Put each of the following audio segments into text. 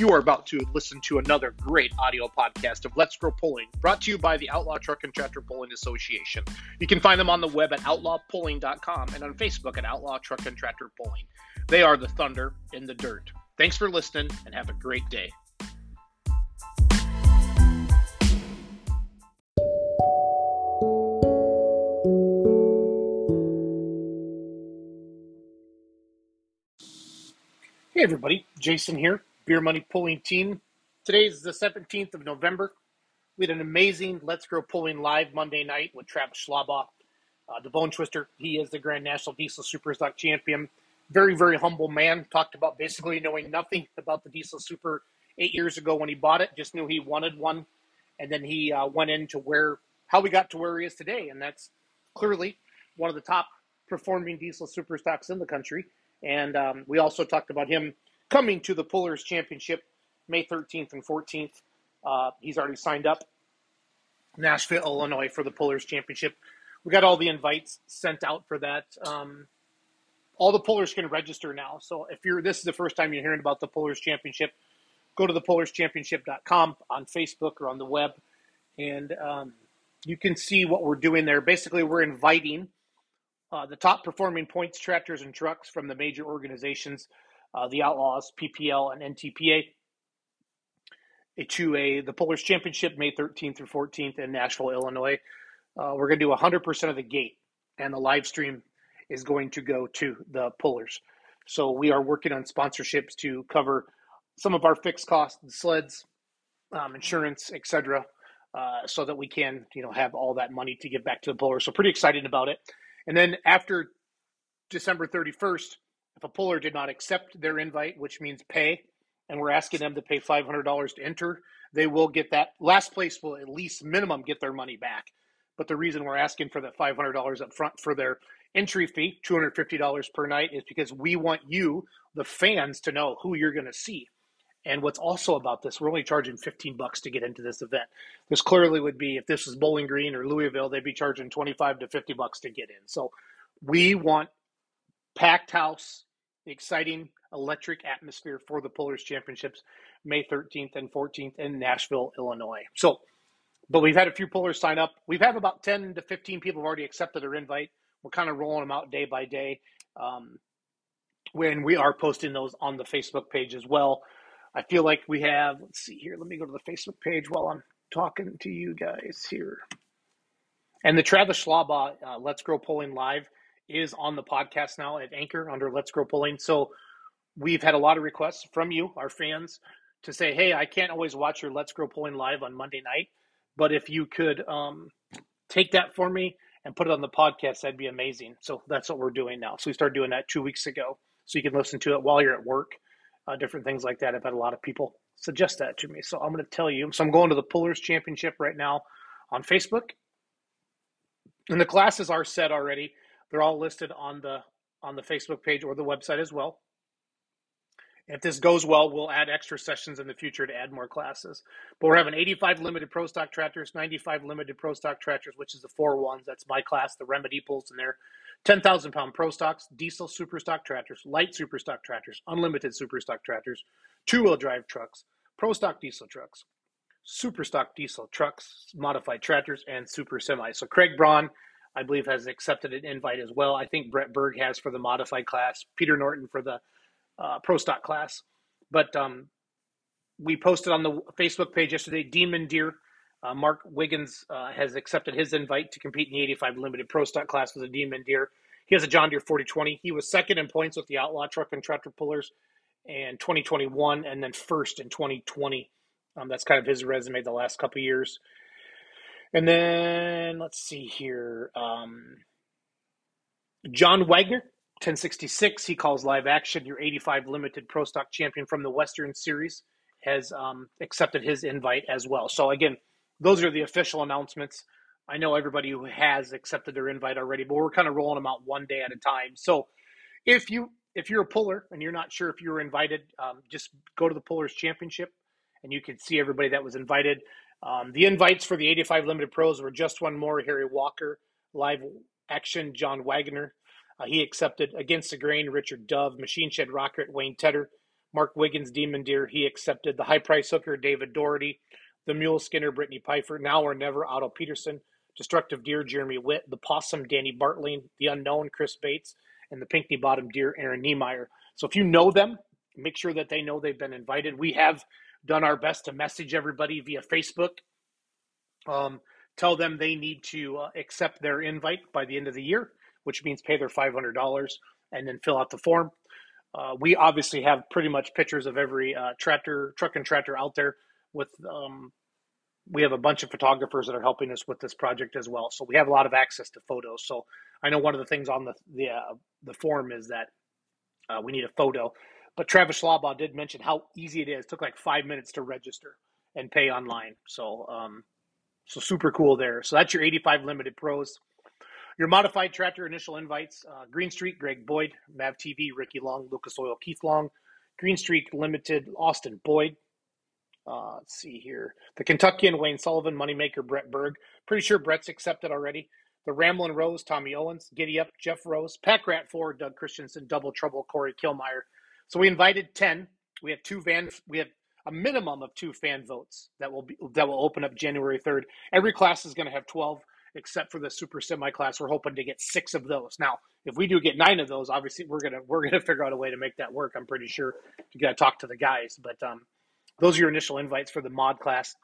You are about to listen to another great audio podcast of Let's Grow Pulling, brought to you by the Outlaw Truck and Tractor Pulling Association. You can find them on the web at outlawpulling.com and on Facebook at Outlaw Truck and Tractor Pulling. They are the thunder in the dirt. Thanks for listening and have a great day. Hey everybody, Jason here, Beer Money Pulling Team. Today is the 17th of November. We had an amazing Let's Grow Pulling live Monday night with Travis Schlabaugh, uh, the Bone Twister. He is the Grand National Diesel Super Stock Champion. Very, very humble man. Talked about basically knowing nothing about the Diesel Super eight years ago when he bought it. Just knew he wanted one, and then he uh, went into where how we got to where he is today, and that's clearly one of the top performing diesel super stocks in the country. And um, we also talked about him coming to the Pullers Championship May 13th and 14th. Uh, he's already signed up Nashville, Illinois for the Pullers Championship. We got all the invites sent out for that. Um, all the pullers can register now. So if you're this is the first time you're hearing about the Pullers Championship, go to the pullerchampionship.com on Facebook or on the web, and um, you can see what we're doing there. Basically, we're inviting uh, the top performing points tractors and trucks from the major organizations, uh, the Outlaws, PPL, and NTPA, to a the Pullers Championship May 13th through 14th in Nashville, Illinois. Uh, we're going to do 100% of the gate, and the live stream is going to go to the Pullers. So we are working on sponsorships to cover some of our fixed costs, the sleds, um, insurance, etc., uh, so that we can, you know, have all that money to give back to the Pullers. So pretty excited about it. And then after December 31st, if a puller did not accept their invite, which means pay, and we're asking them to pay $500 to enter, they will get that. Last place will at least minimum get their money back. But the reason we're asking for that $500 up front for their entry fee, $250 per night, is because we want you, the fans, to know who you're going to see. And what's also about this, we're only charging 15 bucks to get into this event. This clearly would be if this was Bowling Green or Louisville, they'd be charging 25 to 50 bucks to get in. So we want packed house, exciting electric atmosphere for the Pullers Championships May 13th and 14th in Nashville, Illinois. So, but we've had a few pullers sign up. We've had about 10 to 15 people have already accepted their invite. We're kind of rolling them out day by day. Um, when we are posting those on the Facebook page as well. I feel like we have, let's see here, let me go to the Facebook page while I'm talking to you guys here. And the Travis Schlabaugh uh, Let's Grow Pulling Live is on the podcast now at Anchor under Let's Grow Pulling. So we've had a lot of requests from you, our fans, to say, hey, I can't always watch your Let's Grow Pulling Live on Monday night, but if you could um, take that for me and put it on the podcast, that'd be amazing. So that's what we're doing now. So we started doing that two weeks ago. So you can listen to it while you're at work uh, different things like that. I've had a lot of people suggest that to me. So I'm going to tell you. So I'm going to the Pullers Championship right now on Facebook. And the classes are set already. They're all listed on the on the Facebook page or the website as well. If this goes well, we'll add extra sessions in the future to add more classes. But we're having 85 limited pro stock tractors, 95 limited pro stock tractors, which is the four ones. That's my class, the Remedy pulls in there. 10,000 pound pro stocks, diesel super stock tractors, light super stock tractors, unlimited super stock tractors, two wheel drive trucks, pro stock diesel trucks, super stock diesel trucks, modified tractors, and super semis. So Craig Braun, I believe, has accepted an invite as well. I think Brett Berg has for the modified class, Peter Norton for the uh, pro stock class. But um, we posted on the Facebook page yesterday, Demon Deer uh, Mark Wiggins uh, has accepted his invite to compete in the 85 limited pro stock class with a Demon Deer. He has a John Deere 4020. He was second in points with the Outlaw Truck and Tractor Pullers in 2021 and then first in 2020. Um, that's kind of his resume the last couple years. And then let's see here. Um, John Wagner, 1066. He calls live action your 85 limited pro stock champion from the Western Series has um, accepted his invite as well. So again, those are the official announcements. I know everybody who has accepted their invite already, but we're kind of rolling them out one day at a time. So if you if you're a puller and you're not sure if you were invited, um, just go to the Pullers Championship and you can see everybody that was invited. Um, the invites for the 85 Limited Pros were just one more Harry Walker, live action John Wagner. Uh, he accepted Against the Grain, Richard Dove, Machine Shed Rocket, Wayne Tedder, Mark Wiggins, Demon Deer, he accepted. The high price hooker, David Doherty. The Mule Skinner, Brittany Pfeiffer. Now or never, Otto Peterson. Destructive Deer, Jeremy Witt. The Possum, Danny Bartling. The Unknown, Chris Bates. And the Pinkney Bottom Deer, Aaron Niemeyer. So if you know them, make sure that they know they've been invited. We have done our best to message everybody via Facebook. Um, tell them they need to uh, accept their invite by the end of the year, which means pay their $500 and then fill out the form. Uh, we obviously have pretty much pictures of every uh, tractor, truck and tractor out there. With um, we have a bunch of photographers that are helping us with this project as well, so we have a lot of access to photos. So I know one of the things on the the uh, the form is that uh, we need a photo. But Travis Schlabaugh did mention how easy it is. It took like five minutes to register and pay online. So um, so super cool there. So that's your 85 limited pros. Your modified tractor initial invites: uh, Green Streak, Greg Boyd, Mav TV, Ricky Long, Lucas Oil, Keith Long, Green Streak Limited, Austin Boyd. Uh, let's see here. The Kentuckian, Wayne Sullivan, Moneymaker, Brett Berg. Pretty sure Brett's accepted already. The Ramblin' Rose, Tommy Owens, Giddy Up, Jeff Rose, Pack Rat 4, Doug Christensen, Double Trouble, Corey Kilmeyer. So we invited 10. We have two van, we have a minimum of two fan votes that will be that will open up January 3rd. Every class is going to have 12 except for the super semi class. We're hoping to get six of those. Now, if we do get nine of those, obviously we're gonna we're gonna figure out a way to make that work. I'm pretty sure you got to talk to the guys, but um, those are your initial invites for the mod class,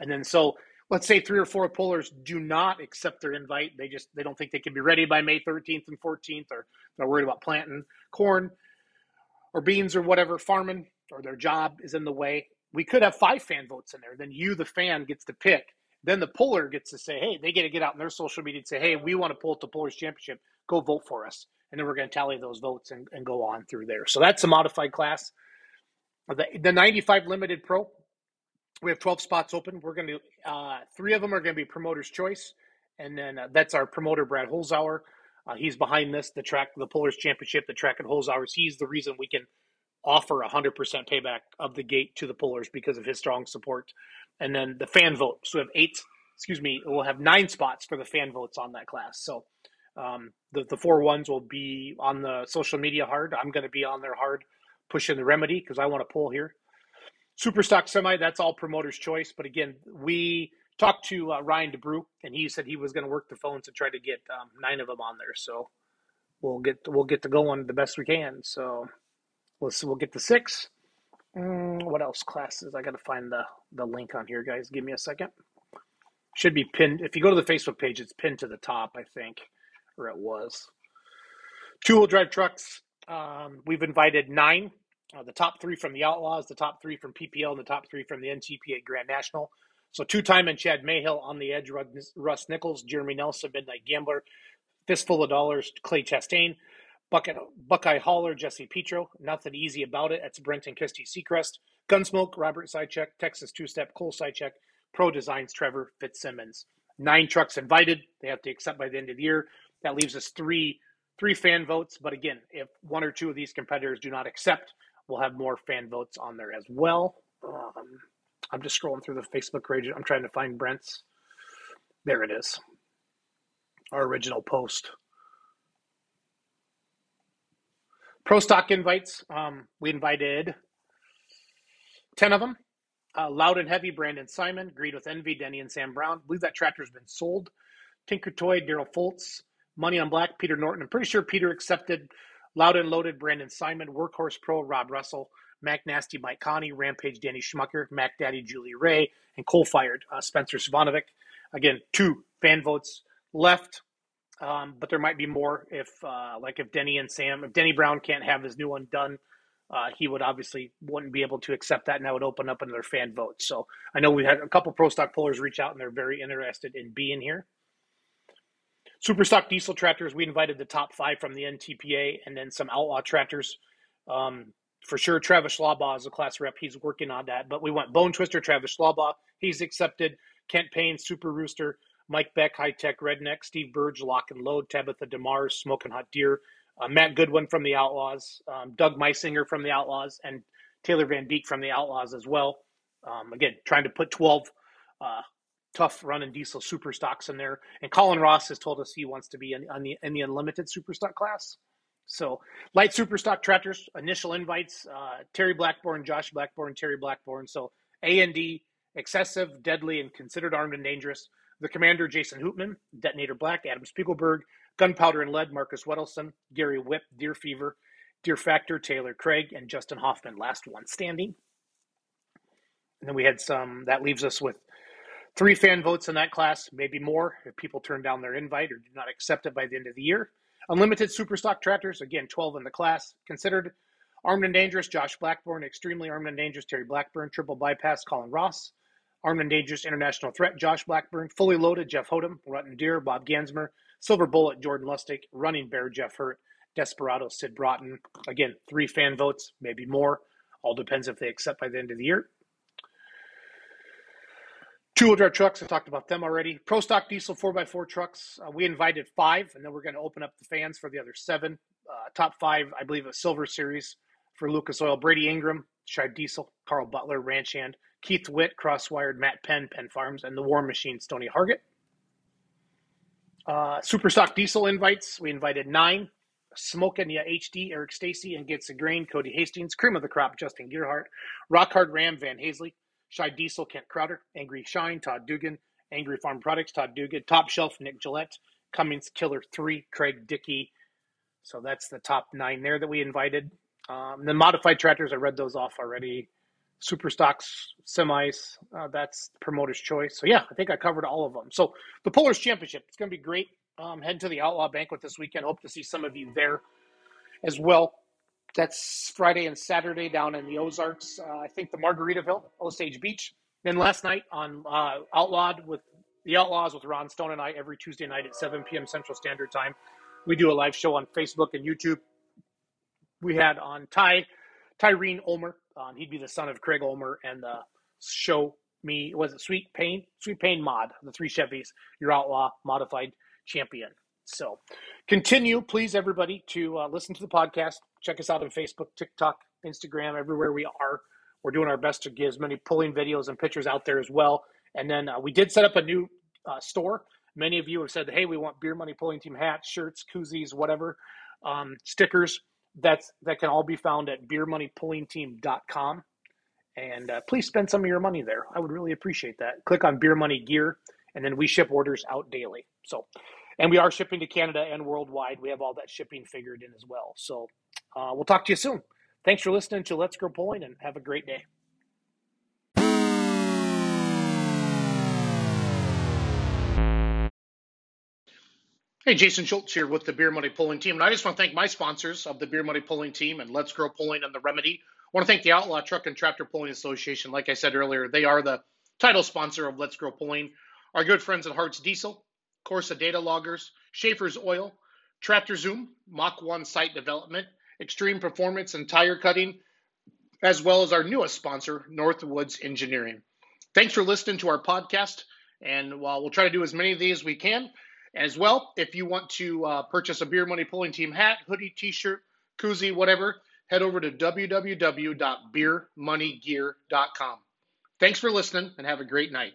and then so let's say three or four pullers do not accept their invite. They just they don't think they can be ready by May 13th and 14th, or they're worried about planting corn or beans or whatever farming, or their job is in the way. We could have five fan votes in there. Then you, the fan, gets to pick then the puller gets to say, hey, they get to get out in their social media and say, hey, we want to pull it to Pullers Championship. Go vote for us. And then we're going to tally those votes and, and go on through there. So that's a modified class. The, the 95 Limited Pro, we have 12 spots open. We're going to, uh, three of them are going to be promoter's choice. And then uh, that's our promoter, Brad Holzauer. Uh, he's behind this, the track, the Pullers Championship, the track and at hours. He's the reason we can offer 100% payback of the gate to the pullers because of his strong support. And then the fan vote. So we have eight, excuse me, we'll have nine spots for the fan votes on that class. So um, the, the four ones will be on the social media hard. I'm going to be on there hard pushing the remedy because I want to pull here. Superstock semi, that's all promoter's choice. But again, we talked to uh, Ryan DeBrew, and he said he was going to work the phones and try to get um, nine of them on there. So we'll get we'll get to going the best we can. So Let's we'll get the six. Mm, what else classes? I got to find the the link on here, guys. Give me a second. Should be pinned. If you go to the Facebook page, it's pinned to the top, I think, or it was. Two wheel drive trucks. Um, we've invited nine. Uh, the top three from the Outlaws, the top three from PPL, and the top three from the NTPA Grand National. So two time and Chad Mayhill on the edge, Russ Nichols, Jeremy Nelson, Midnight Gambler, Fistful of Dollars, Clay Chastain, Bucket, Buckeye Hauler, Jesse Petro. Nothing easy about it. That's Brenton Christie Seacrest. Gunsmoke, Robert Sidecheck. Texas Two Step, Cole Sidecheck. Pro Designs, Trevor Fitzsimmons. Nine trucks invited. They have to accept by the end of the year. That leaves us three three fan votes. But again, if one or two of these competitors do not accept, we'll have more fan votes on there as well. Um, I'm just scrolling through the Facebook page. I'm trying to find Brent's. There it is. Our original post. Pro stock invites. Um, we invited 10 of them. Uh, Loud and Heavy, Brandon Simon. Greed with Envy, Denny and Sam Brown. Believe that tractor's been sold. Tinker Toy, Daryl Foltz. Money on Black, Peter Norton. I'm pretty sure Peter accepted Loud and Loaded, Brandon Simon. Workhorse Pro, Rob Russell. Mac Nasty, Mike Connie. Rampage, Danny Schmucker. Mac Daddy, Julie Ray. And Coal Fired, uh, Spencer Svanovic. Again, two fan votes left. Um, but there might be more if, uh, like, if Denny and Sam, if Denny Brown can't have his new one done, uh, he would obviously wouldn't be able to accept that, and that would open up another fan vote. So I know we had a couple pro stock pullers reach out, and they're very interested in being here. Super stock diesel tractors, we invited the top five from the NTPA, and then some outlaw tractors. Um, for sure, Travis Schlabaugh is a class rep. He's working on that. But we went Bone Twister, Travis Schlabaugh. He's accepted. Kent Payne, Super Rooster. Mike Beck, High Tech Redneck, Steve Burge, Lock and Load, Tabitha DeMars, Smoking Hot Deer, uh, Matt Goodwin from the Outlaws, um, Doug Meisinger from the Outlaws, and Taylor Van Beek from the Outlaws as well. Um, again, trying to put 12 uh, tough running diesel super stocks in there. And Colin Ross has told us he wants to be in, in, the, in the unlimited super stock class. So, light super stock tractors, initial invites, uh, Terry Blackburn, Josh Blackburn, Terry Blackburn. So, A and D, excessive, deadly, and considered armed and dangerous. The commander, Jason Hootman, Detonator Black, Adam Spiegelberg, Gunpowder and Lead, Marcus Weddleson, Gary Whip, Deer Fever, Deer Factor, Taylor Craig, and Justin Hoffman, last one standing. And then we had some, that leaves us with three fan votes in that class, maybe more if people turn down their invite or do not accept it by the end of the year. Unlimited super stock tractors, again, 12 in the class. Considered armed and dangerous, Josh Blackburn. Extremely armed and dangerous, Terry Blackburn. Triple bypass, Colin Ross. Armed and dangerous international threat, Josh Blackburn. Fully loaded, Jeff Hodem. Rotten Deer, Bob Gansmer. Silver Bullet, Jordan Lustig. Running Bear, Jeff Hurt. Desperado, Sid Broughton. Again, three fan votes, maybe more. All depends if they accept by the end of the year. Two wheel drive trucks, I talked about them already. Pro stock diesel 4x4 trucks, uh, we invited five, and then we're going to open up the fans for the other seven. Uh, top five, I believe, a silver series for Lucas Oil. Brady Ingram, Shive Diesel, Carl Butler, Ranch Hand, Keith Witt, Crosswired, Matt Penn, Penn Farms, and the War Machine, Stony Hargett. Uh, super stock diesel invites, we invited nine. Smoking yeah, HD, Eric Stacy, and Gets a Grain, Cody Hastings, Cream of the Crop, Justin Gearhart, Rock Hard Ram, Van Hazley, Shy Diesel, Kent Crowder, Angry Shine, Todd Dugan, Angry Farm Products, Todd Dugan, Top Shelf, Nick Gillette, Cummins Killer 3, Craig Dickey. So that's the top nine there that we invited. Um, the modified tractors, I read those off already. Super stocks, semis, uh, that's promoter's choice. So yeah, I think I covered all of them. So the Pullers Championship, it's going to be great. Um, head to the Outlaw Banquet this weekend. Hope to see some of you there as well. That's Friday and Saturday down in the Ozarks. Uh, I think the Margaritaville, Osage Beach. Then last night on uh, Outlawed with the Outlaws with Ron Stone and I every Tuesday night at 7 p.m. Central Standard Time. We do a live show on Facebook and YouTube. We had on Ty Tyreen Ulmer. Um, he'd be the son of Craig Ulmer, and the show me was it Sweet Pain, Sweet Pain Mod, the three Chevys, your Outlaw modified champion. So continue, please, everybody, to uh, listen to the podcast. Check us out on Facebook, TikTok, Instagram, everywhere we are. We're doing our best to get as many pulling videos and pictures out there as well. And then uh, we did set up a new uh, store. Many of you have said, hey, we want Beer Money Pulling Team hats, shirts, koozies, whatever, um, stickers. That's, that can all be found at beermoneypullingteam.com. And uh, please spend some of your money there. I would really appreciate that. Click on Beer Money Gear, and then we ship orders out daily. So and we are shipping to Canada and worldwide. We have all that shipping figured in as well. So uh, we'll talk to you soon. Thanks for listening to Let's Grow Pulling and have a great day. Hey, Jason Schultz here with the Beer Money Pulling Team. And I just want to thank my sponsors of the Beer Money Pulling Team and Let's Grow Pulling and the Remedy. I want to thank the Outlaw Truck and Tractor Pulling Association. Like I said earlier, they are the title sponsor of Let's Grow Pulling. Our good friends at Hart's Diesel, Corsa Data Loggers, Schaeffer's Oil, Tractor Zoom, Mach 1 Site Development, Extreme Performance and Tire Cutting, as well as our newest sponsor, Northwoods Engineering. Thanks for listening to our podcast. And while we'll try to do as many of these as we can, as well, if you want to uh, purchase a Beer Money Pulling Team hat, hoodie, t shirt, koozie, whatever, head over to www.beermoneygear.com. Thanks for listening and have a great night.